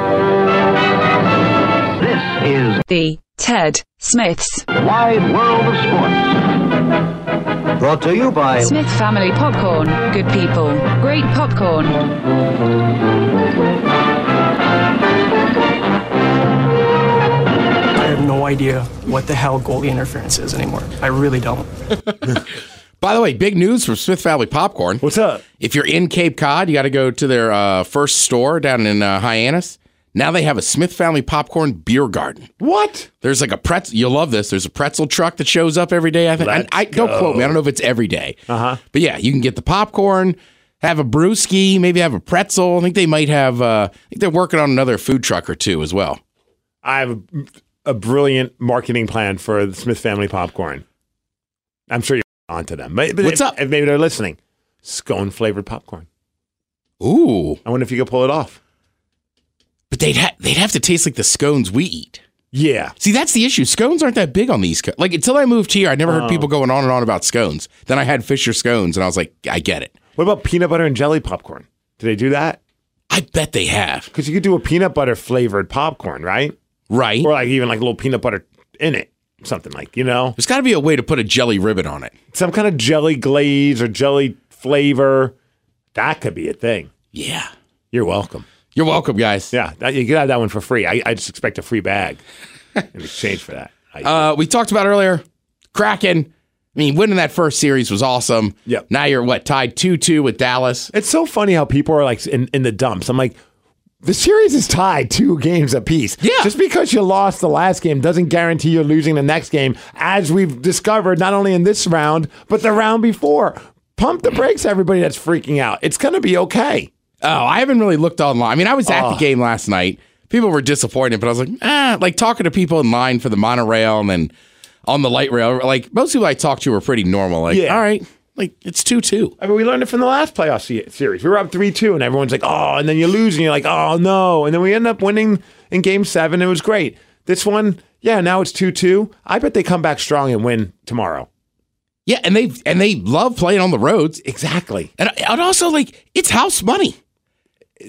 Speaker 6: This is
Speaker 7: The Ted Smiths
Speaker 6: Wide World of Sports. Brought to you by
Speaker 7: Smith Family Popcorn. Good people, great popcorn.
Speaker 4: Idea what the hell goalie interference is anymore. I really don't.
Speaker 2: By the way, big news from Smith Family Popcorn.
Speaker 1: What's up?
Speaker 2: If you're in Cape Cod, you got to go to their uh, first store down in uh, Hyannis. Now they have a Smith Family Popcorn beer garden.
Speaker 1: What?
Speaker 2: There's like a pretzel. You'll love this. There's a pretzel truck that shows up every day. I think.
Speaker 1: Let's
Speaker 2: I, I don't
Speaker 1: go.
Speaker 2: quote me. I don't know if it's every day. Uh
Speaker 1: Uh-huh.
Speaker 2: But yeah, you can get the popcorn, have a brewski, maybe have a pretzel. I think they might have. Uh, I think they're working on another food truck or two as well.
Speaker 1: I have a, brilliant marketing plan for the Smith Family Popcorn. I'm sure you're onto them. But, but
Speaker 2: What's
Speaker 1: if-
Speaker 2: up?
Speaker 1: If maybe they're listening. Scone flavored popcorn.
Speaker 2: Ooh,
Speaker 1: I wonder if you could pull it off.
Speaker 2: but they'd ha- they'd have to taste like the scones we eat.
Speaker 1: Yeah.
Speaker 2: See, that's the issue. Scones aren't that big on these. Co- like until I moved here, I never
Speaker 1: Oh.
Speaker 2: heard people going on and on about scones. Then I had Fisher scones, and I was like, I get it.
Speaker 1: What about peanut butter and jelly popcorn? Do they do that?
Speaker 2: I bet they have.
Speaker 1: Because you could do a peanut butter flavored popcorn, right?
Speaker 2: Right.
Speaker 1: Or like even like a little peanut butter in it. Something like, you know,
Speaker 2: There's got to be a way to put a jelly ribbon on it.
Speaker 1: some kind of jelly glaze or jelly flavor. That could be a thing.
Speaker 2: Yeah.
Speaker 1: You're welcome.
Speaker 2: You're welcome, guys.
Speaker 1: Yeah, that, you could have that one for free. I, I just expect a free bag in exchange for that.
Speaker 2: Uh, we talked about earlier, Kraken. I mean, winning that first series was awesome.
Speaker 1: Yep.
Speaker 2: Now you're what tied two two with Dallas.
Speaker 1: it's so funny how people are like in, in the dumps. I'm like, the series is tied two games apiece.
Speaker 2: Yeah.
Speaker 1: Just because you lost the last game doesn't guarantee you're losing the next game, as we've discovered not only in this round, but the round before. Pump the brakes, everybody that's freaking out. It's going to be okay.
Speaker 2: Oh, I haven't really looked online. I mean, I was at the game last night. People were disappointed, but I was like, ah, like talking to people in line for the monorail and then on the light rail. Like most people I talked to were pretty normal. Like,
Speaker 1: Yeah.
Speaker 2: all right, like it's two two.
Speaker 1: I mean, we learned it from the last playoff se- series. We were up 3 2, and everyone's like, oh, and then you lose, and you're like, oh, no. And then we end up winning in game seven. It was great. This one, yeah, now it's 2 2. I bet they come back strong and win tomorrow.
Speaker 2: Yeah, and they and they love playing on the roads.
Speaker 1: Exactly.
Speaker 2: And, and also like it's house money.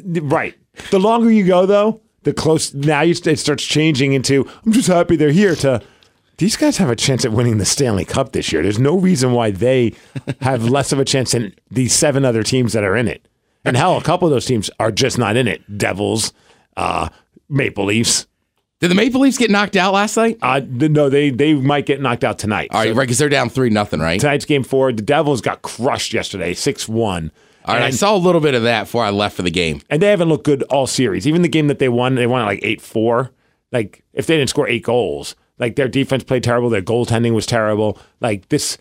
Speaker 1: Right. The longer you go, though, the close, now you, it starts changing into, I'm just happy they're here, to, these guys have a chance at winning the Stanley Cup this year. There's no reason why they have less of a chance than these seven other teams that are in it. And hell, a couple of those teams are just not in it. Devils, uh, Maple Leafs.
Speaker 2: Did the Maple Leafs get knocked out last night?
Speaker 1: Uh, no, they they might get knocked out tonight.
Speaker 2: All right,
Speaker 1: So
Speaker 2: right, because they're down three nothing, right?
Speaker 1: tonight's game four. The Devils got crushed yesterday, six one.
Speaker 2: All right, I saw a little bit of that before I left for the game.
Speaker 1: and they haven't looked good all series. Even the game that they won, they won at like eight four. Like if they didn't score eight goals, Like their defense played terrible. Their goaltending was terrible. Like this,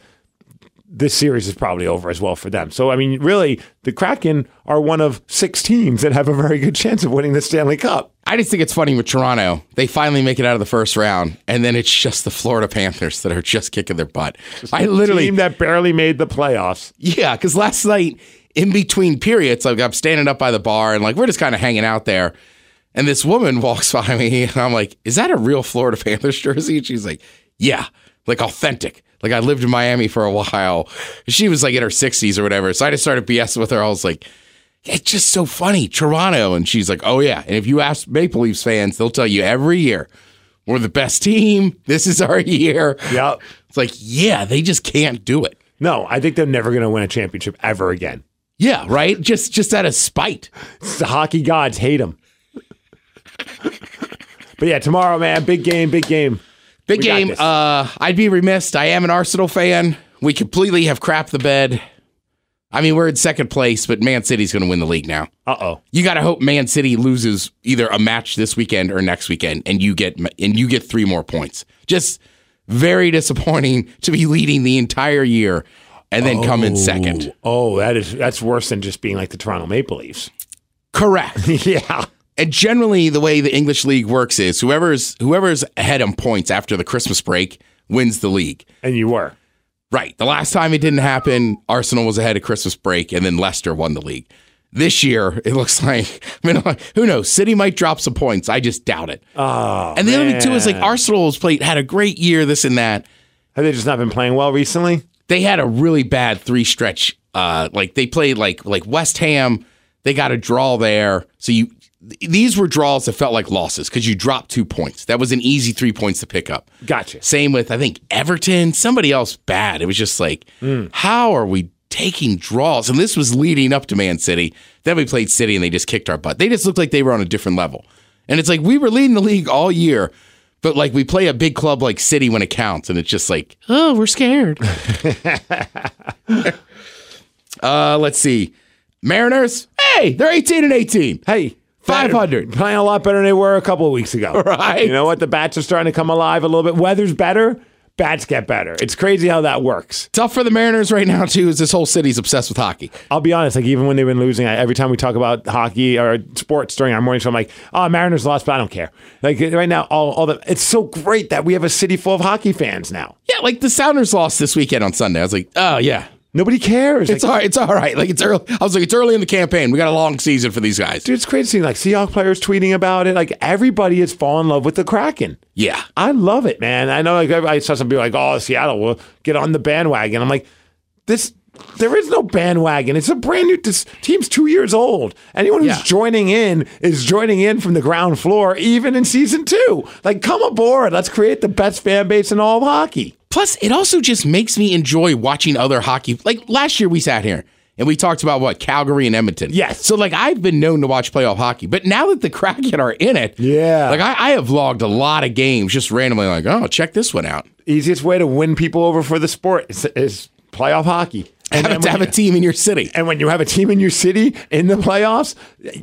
Speaker 1: this series is probably over as well for them. So I mean, really, the Kraken are one of six teams that have a very good chance of winning the Stanley Cup.
Speaker 2: I just think it's funny with Toronto. They finally make it out of the first round, and then it's just the Florida Panthers that are just kicking their butt. I literally,
Speaker 1: team that barely made the playoffs.
Speaker 2: yeah, because last night in between periods, like I'm standing up by the bar and like we're just kind of hanging out there, and this woman walks by me, and I'm like, "Is that a real Florida Panthers jersey?" And she's like, "Yeah, like authentic." Like I lived in Miami for a while. She was like in her 60s or whatever. So I just started BSing with her. I was like, it's just so funny. Toronto. And she's like, oh, yeah. And if you ask Maple Leafs fans, they'll tell you every year, we're the best team. This is our year.
Speaker 1: Yep.
Speaker 2: It's like, yeah, they just can't do it.
Speaker 1: No, I think they're never going to win a championship ever again.
Speaker 2: Yeah, right? Just just out of spite.
Speaker 1: The hockey gods hate them. But yeah, tomorrow, man, big game, big game.
Speaker 2: Big
Speaker 1: We
Speaker 2: game. Uh, I'd be remiss. I am an Arsenal fan. We completely have crapped the bed. I mean, we're in second place, but Man City's going to win the league now.
Speaker 1: Uh oh.
Speaker 2: You got to hope Man City loses either a match this weekend or next weekend, and you get and you get three more points. Just very disappointing to be leading the entire year and then come in second.
Speaker 1: Oh, that is that's worse than just being like the Toronto Maple Leafs.
Speaker 2: Correct.
Speaker 1: yeah.
Speaker 2: And generally, the way the English league works is whoever's whoever's ahead on points after the Christmas break wins the league.
Speaker 1: And you were.
Speaker 2: Right. The last time it didn't happen, Arsenal was ahead of Christmas break, and then Leicester won the league. This year, it looks like I mean, who knows? City might drop some points. I just doubt it.
Speaker 1: Oh.
Speaker 2: and the other thing too is like Arsenal's played had a great year, this and that.
Speaker 1: Have they just not been playing well recently?
Speaker 2: They had a really bad three stretch. Uh, like they played like like West Ham. They got a draw there, so you these were draws that felt like losses because you dropped two points. That was an easy three points to pick up.
Speaker 1: Gotcha.
Speaker 2: Same with I think Everton, somebody else bad. It was just like, how are we taking draws? And this was leading up to Man City. Then we played City and they just kicked our butt. They just looked like they were on a different level. And it's like we were leading the league all year, but like we play a big club like City when it counts, and it's just like, oh, we're scared. uh, let's see, Mariners. Hey, they're eighteen and eighteen.
Speaker 1: Hey,
Speaker 2: 500.
Speaker 1: better- Playing a lot better than they were a couple of weeks ago.
Speaker 2: Right.
Speaker 1: You know what? The bats are starting to come alive a little bit. Weather's better. Bats get better. It's crazy how that works.
Speaker 2: Tough for the Mariners right now too. Is this whole city's obsessed with hockey?
Speaker 1: I'll be honest. Like even when they've been losing, I, every time we talk about hockey or sports during our morning show, I'm like, "Oh, Mariners lost," but I don't care. Like right now, all all the it's so great that we have a city full of hockey fans now.
Speaker 2: Yeah, like the Sounders lost this weekend on Sunday. I was like, oh yeah,
Speaker 1: Nobody cares.
Speaker 2: it's
Speaker 1: Like,
Speaker 2: all right. It's all right. Like it's early. I was like, it's early in the campaign. We got a long season for these guys.
Speaker 1: dude, it's crazy seeing like Seahawks players tweeting about it. Like everybody has fallen in love with the Kraken.
Speaker 2: Yeah,
Speaker 1: I love it, man. I know like I saw some people like, "Oh, Seattle will get on the bandwagon." I'm like, this. There is no bandwagon. It's a brand new. This team's two years old. Anyone who's
Speaker 2: Yeah.
Speaker 1: joining in is joining in from the ground floor, even in season two. Like, come aboard. Let's create the best fan base in all of hockey.
Speaker 2: Plus, it also just makes me enjoy watching other hockey. Like last year, we sat here and we talked about what Calgary and Edmonton.
Speaker 1: Yes.
Speaker 2: So like I've been known to watch playoff hockey, but now that the Kraken are in it,
Speaker 1: Yeah.
Speaker 2: Like I, I have logged a lot of games just randomly. Like, oh, check this one out.
Speaker 1: Easiest way to win people over for the sport is, is playoff hockey.
Speaker 2: Have,
Speaker 1: then
Speaker 2: to have
Speaker 1: when-
Speaker 2: a team in your city.
Speaker 1: And when you have a team in your city in the playoffs,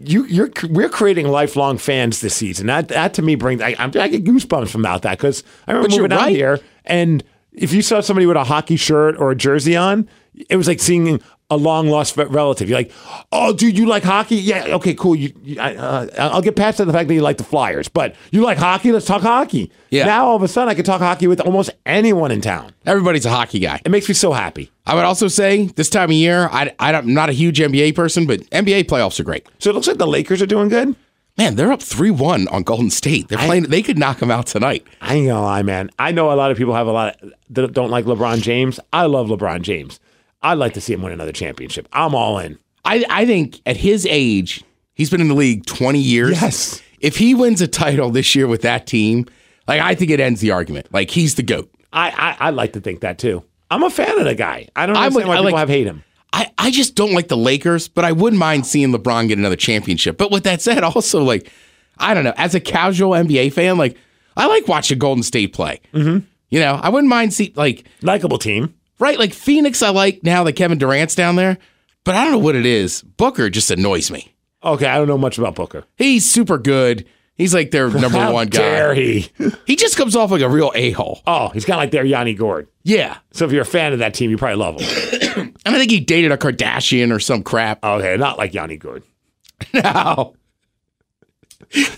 Speaker 1: you you're we're creating lifelong fans this season. That that to me brings I, I'm- get goosebumps from about that because I remember
Speaker 2: But
Speaker 1: moving out here and if you saw somebody with a hockey shirt or a jersey on, it was like seeing a long lost relative. You're like, oh, dude, you like hockey? Yeah, okay, cool. You, you I, uh, I'll get past the fact that you like the Flyers, but you like hockey? Let's talk hockey.
Speaker 2: Yeah.
Speaker 1: Now all of a sudden, I can talk hockey with almost anyone in town.
Speaker 2: Everybody's a hockey guy.
Speaker 1: It makes me so happy.
Speaker 2: I would also say this time of year, I, I I'm not a huge NBA person, but NBA playoffs are great.
Speaker 1: So it looks like the Lakers are doing good.
Speaker 2: Man, they're up three one on Golden State. They're playing. They could knock them out tonight.
Speaker 1: I ain't gonna lie, man. I know a lot of people have a lot of, that don't like LeBron James. I love LeBron James. I'd like to see him win another championship. I'm all in.
Speaker 2: I, I think at his age, he's been in the league 20 years.
Speaker 1: Yes.
Speaker 2: If he wins a title this year with that team, like I think it ends the argument. Like he's the goat.
Speaker 1: I I, I like to think that too. I'm a fan of the guy. I don't
Speaker 2: I'm
Speaker 1: understand why
Speaker 2: I
Speaker 1: people
Speaker 2: like-
Speaker 1: have hate him.
Speaker 2: I, I just don't like the Lakers, but I wouldn't mind seeing LeBron get another championship. But with that said, also like I don't know, as a casual NBA fan, like I like watching Golden State play. Mm-hmm. You know, I wouldn't mind see like
Speaker 1: Likable team.
Speaker 2: right like Phoenix. I like now that Kevin Durant's down there, but I don't know what it is. Booker just annoys me.
Speaker 1: Okay, I don't know much about Booker.
Speaker 2: He's super good. He's like their number
Speaker 1: How
Speaker 2: one guy.
Speaker 1: dare he?
Speaker 2: He just comes off like a real a hole.
Speaker 1: Oh, he's kind of like their Yanni Gourde.
Speaker 2: Yeah,
Speaker 1: So if you're a fan of that team, you probably love him.
Speaker 2: and I think he dated a Kardashian or some crap.
Speaker 1: okay, not like Yanni Gourde.
Speaker 2: No,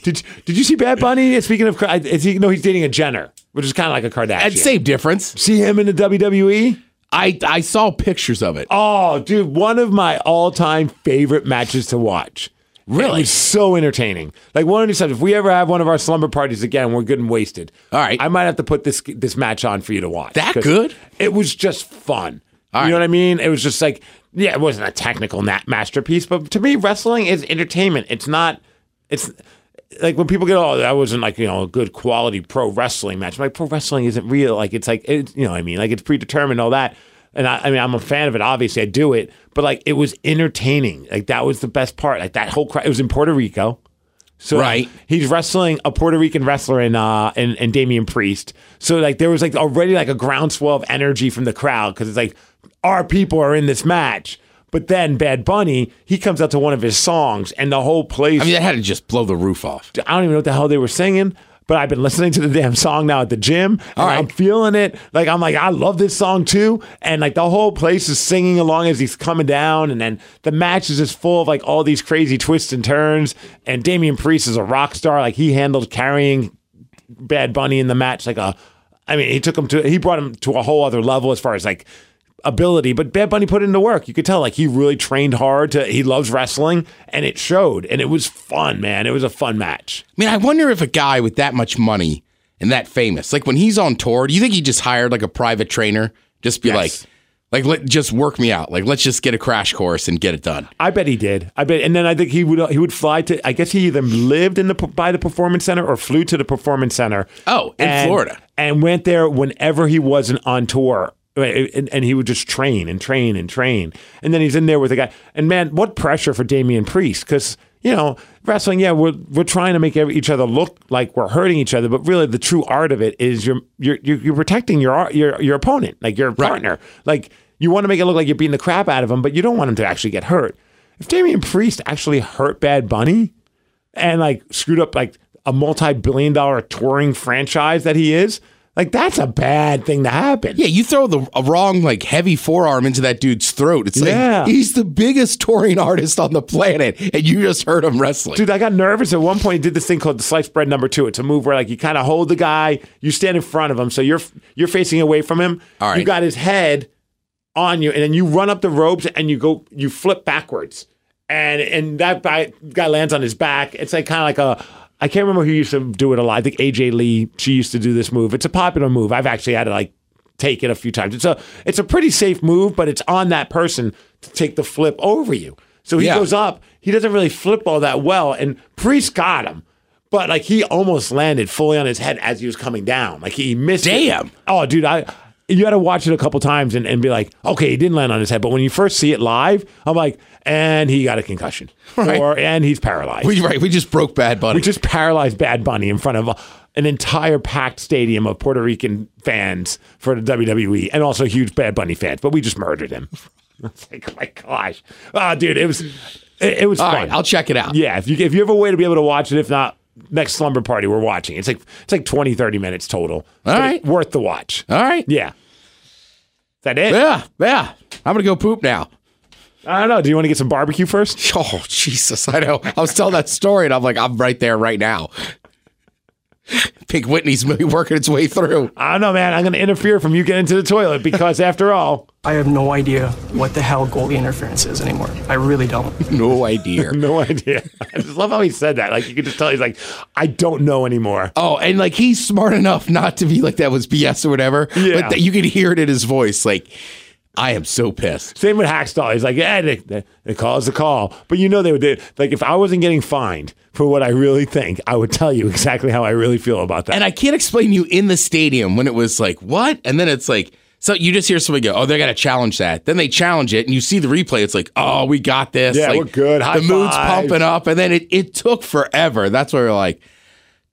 Speaker 1: Did Did you see Bad Bunny? Speaking of, is he? No, he's dating a Jenner, which is kind of like a Kardashian.
Speaker 2: and same difference.
Speaker 1: See him in the WWE?
Speaker 2: I I saw pictures of it.
Speaker 1: Oh, dude, one of my all-time favorite matches to watch.
Speaker 2: Really?
Speaker 1: It was so entertaining. Like one of these times, if we ever have one of our slumber parties again, we're good and wasted.
Speaker 2: All right.
Speaker 1: I might have to put this this match on for you to watch.
Speaker 2: That good?
Speaker 1: It was just fun.
Speaker 2: All
Speaker 1: you know
Speaker 2: right.
Speaker 1: what I mean? It was just like, yeah, it wasn't a technical na- masterpiece, but to me, wrestling is entertainment. It's not. It's like when people get, oh, that wasn't like you know a good quality pro wrestling match. I'm like pro wrestling isn't real. Like it's like it's you know what I mean like it's predetermined all that. And I, I mean I'm a fan of it. Obviously I do it, but like it was entertaining. Like that was the best part. Like that whole crowd. It was in Puerto Rico. So
Speaker 2: Right.
Speaker 1: he's wrestling a Puerto Rican wrestler in uh in, in Damian Priest. So like there was like already like a groundswell of energy from the crowd because it's like our people are in this match. But then Bad Bunny, he comes out to one of his songs and the whole place
Speaker 2: I mean, that had to just blow the roof off.
Speaker 1: I don't even know what the hell they were singing, but I've been listening to the damn song now at the gym.
Speaker 2: All right.
Speaker 1: I'm feeling it. Like I'm like, I love this song too. And like the whole place is singing along as he's coming down. And then the match is just full of like all these crazy twists and turns. And Damian Priest is a rock star. Like he handled carrying Bad Bunny in the match like a I mean, he took him to he brought him to a whole other level as far as like ability, but Bad Bunny put into work. You could tell like he really trained hard to he loves wrestling and it showed and it was fun, man. It was a fun match.
Speaker 2: I mean, I wonder if a guy with that much money and that famous, like when he's on tour, do you think he just hired like a private trainer? Just be
Speaker 1: Yes.
Speaker 2: like, like let just work me out. Like let's just get a crash course and get it done.
Speaker 1: I bet he did. I bet, and then I think he would he would fly to. I guess he either lived in the by the performance center or flew to the performance center.
Speaker 2: Oh, in
Speaker 1: and-
Speaker 2: Florida.
Speaker 1: and went there whenever he wasn't on tour. And, and he would just train and train and train, and then he's in there with a guy. And man, what pressure for Damian Priest? Because you know, wrestling. Yeah, we're we're trying to make each other look like we're hurting each other, but really the true art of it is you're you're you're, protecting your your your opponent, like your partner. Like you want to make it look like you're beating the crap out of him, but you don't want him to actually get hurt. If Damian Priest actually hurt Bad Bunny and like screwed up like a multi-billion dollar touring franchise that he is, like that's a bad thing to happen.
Speaker 2: Yeah, you throw the wrong like heavy forearm into that dude's throat. It's
Speaker 1: Yeah.
Speaker 2: like he's the biggest touring artist on the planet, and you just heard him wrestling.
Speaker 1: Dude, I got nervous at one point. He did this thing called the sliced bread number two. It's a move where like you kind of hold the guy, you stand in front of him, so you're you're facing away from him.
Speaker 2: All right.
Speaker 1: You got his head on you, and then you run up the ropes and you go, you flip backwards, and and that guy, guy lands on his back. It's like kind of like a. I can't remember who used to do it a lot. I think AJ Lee. She used to do this move. It's a popular move. I've actually had to like take it a few times. It's a it's a pretty safe move, but it's on that person to take the flip over you. So he
Speaker 2: Yeah.
Speaker 1: goes up. He doesn't really flip all that well, and Priest got him. But like he almost landed fully on his head as he was coming down. Like he missed. it.
Speaker 2: Damn.
Speaker 1: Oh, dude, I you got to watch it a couple times and, and be like, okay, he didn't land on his head. But when you first see it live, I'm like, and he got a concussion,
Speaker 2: Right.
Speaker 1: or and he's paralyzed.
Speaker 2: we, right, we just broke Bad Bunny.
Speaker 1: We just paralyzed Bad Bunny in front of an entire packed stadium of Puerto Rican fans for the WWE and also huge Bad Bunny fans. But we just murdered him. It's like, oh my gosh, oh, dude, it was it, it was
Speaker 2: All
Speaker 1: fun.
Speaker 2: right, I'll check it out.
Speaker 1: yeah, if you if you have a way to be able to watch it, if not. Next slumber party, we're watching. It's like it's like 20, 30 minutes total.
Speaker 2: All right.
Speaker 1: worth the watch.
Speaker 2: All right.
Speaker 1: Yeah. Is that it?
Speaker 2: Yeah, yeah. I'm gonna go poop now.
Speaker 1: I don't know. Do you want to get some barbecue first?
Speaker 2: Oh Jesus, I know. I was telling that story, and I'm like, I'm right there right now. Pink Whitney's maybe working its way through.
Speaker 1: I don't know, man. I'm going to interfere from you getting to the toilet because, after all,
Speaker 4: I have no idea what the hell goalie interference is anymore. I really don't.
Speaker 2: No idea.
Speaker 1: no idea. I just love how he said that. Like you could just tell he's like, I don't know anymore.
Speaker 2: Oh, and like he's smart enough not to be like that was BS or whatever.
Speaker 1: Yeah.
Speaker 2: But that you could hear it in his voice. Like, I am so pissed.
Speaker 1: Same with Hakstol. He's like, yeah, the, the, the call is the call. But you know, they would they, like if I wasn't getting fined for what I really think, I would tell you exactly how I really feel about that.
Speaker 2: And I can't explain you in the stadium when it was like, what? And then it's like, so you just hear somebody go, oh, they got to challenge that. Then they challenge it, and you see the replay. It's like, oh, we got this.
Speaker 1: Yeah,
Speaker 2: like,
Speaker 1: we're good. High
Speaker 2: the mood's pumping up, and then it, it took forever. That's where we're like,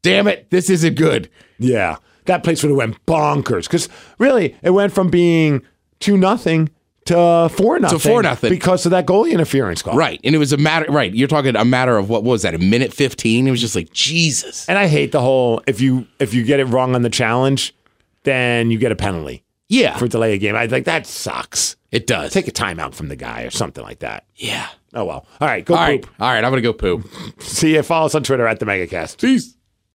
Speaker 2: damn it, this isn't good.
Speaker 1: yeah, that place would have went bonkers because really, it went from being two nothing to four nothing.
Speaker 2: To four nothing.
Speaker 1: because of that goalie interference call.
Speaker 2: Right. And it was a matter, right. You're talking a matter of what was that, a minute 15? It was just like, Jesus.
Speaker 1: And I hate the whole if you if you get it wrong on the challenge, then you get a penalty
Speaker 2: Yeah.
Speaker 1: for delay a game. I like that sucks.
Speaker 2: it does.
Speaker 1: Take a timeout from the guy or something like that.
Speaker 2: yeah.
Speaker 1: Oh well. All right, go
Speaker 2: All right.
Speaker 1: poop.
Speaker 2: All right. I'm to go poop.
Speaker 1: See you. Follow us on Twitter at the Megacast.
Speaker 2: Peace.